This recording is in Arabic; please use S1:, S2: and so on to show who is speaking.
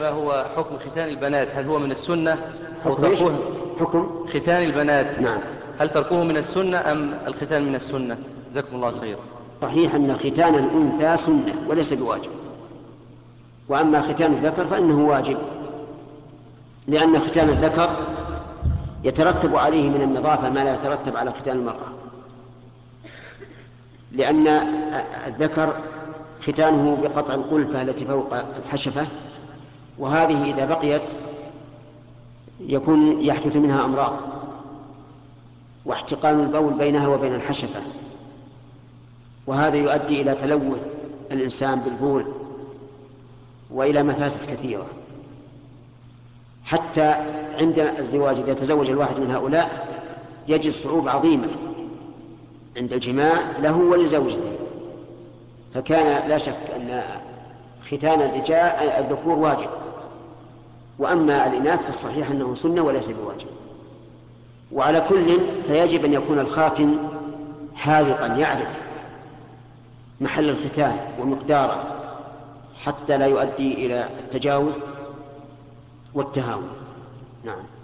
S1: ما هو حكم ختان البنات؟ هل هو من السنة؟ أو؟ تركوه؟
S2: حكم؟
S1: ختان البنات.
S2: نعم.
S1: هل تركوه من السنة أم الختان من السنة؟ جزاكم الله خير.
S2: صحيح أن ختان الأنثى سنة وليس بواجب. وأما ختان الذكر فإنه واجب. لأن ختان الذكر يترتب عليه من النظافة ما لا يترتب على ختان المرأة. لأن الذكر ختانه بقطع القلفة التي فوق الحشفة وهذه إذا بقيت يكون يحدث منها أمراض واحتقان البول بينها وبين الحشفة. وهذا يؤدي إلى تلوث الإنسان بالبول وإلى مفاسد كثيرة. حتى عند الزواج إذا تزوج الواحد من هؤلاء يجد صعوبة عظيمة عند الجماع له ولزوجته. فكان لا شك أن ختان الرجال الذكور واجب. وأما الإناث فالصحيح أنه سنة وليس بواجب. وعلى كل فيجب أن يكون الخاتم حاذقا يعرف محل الختان ومقداره حتى لا يؤدي إلى التجاوز والتهاون. نعم.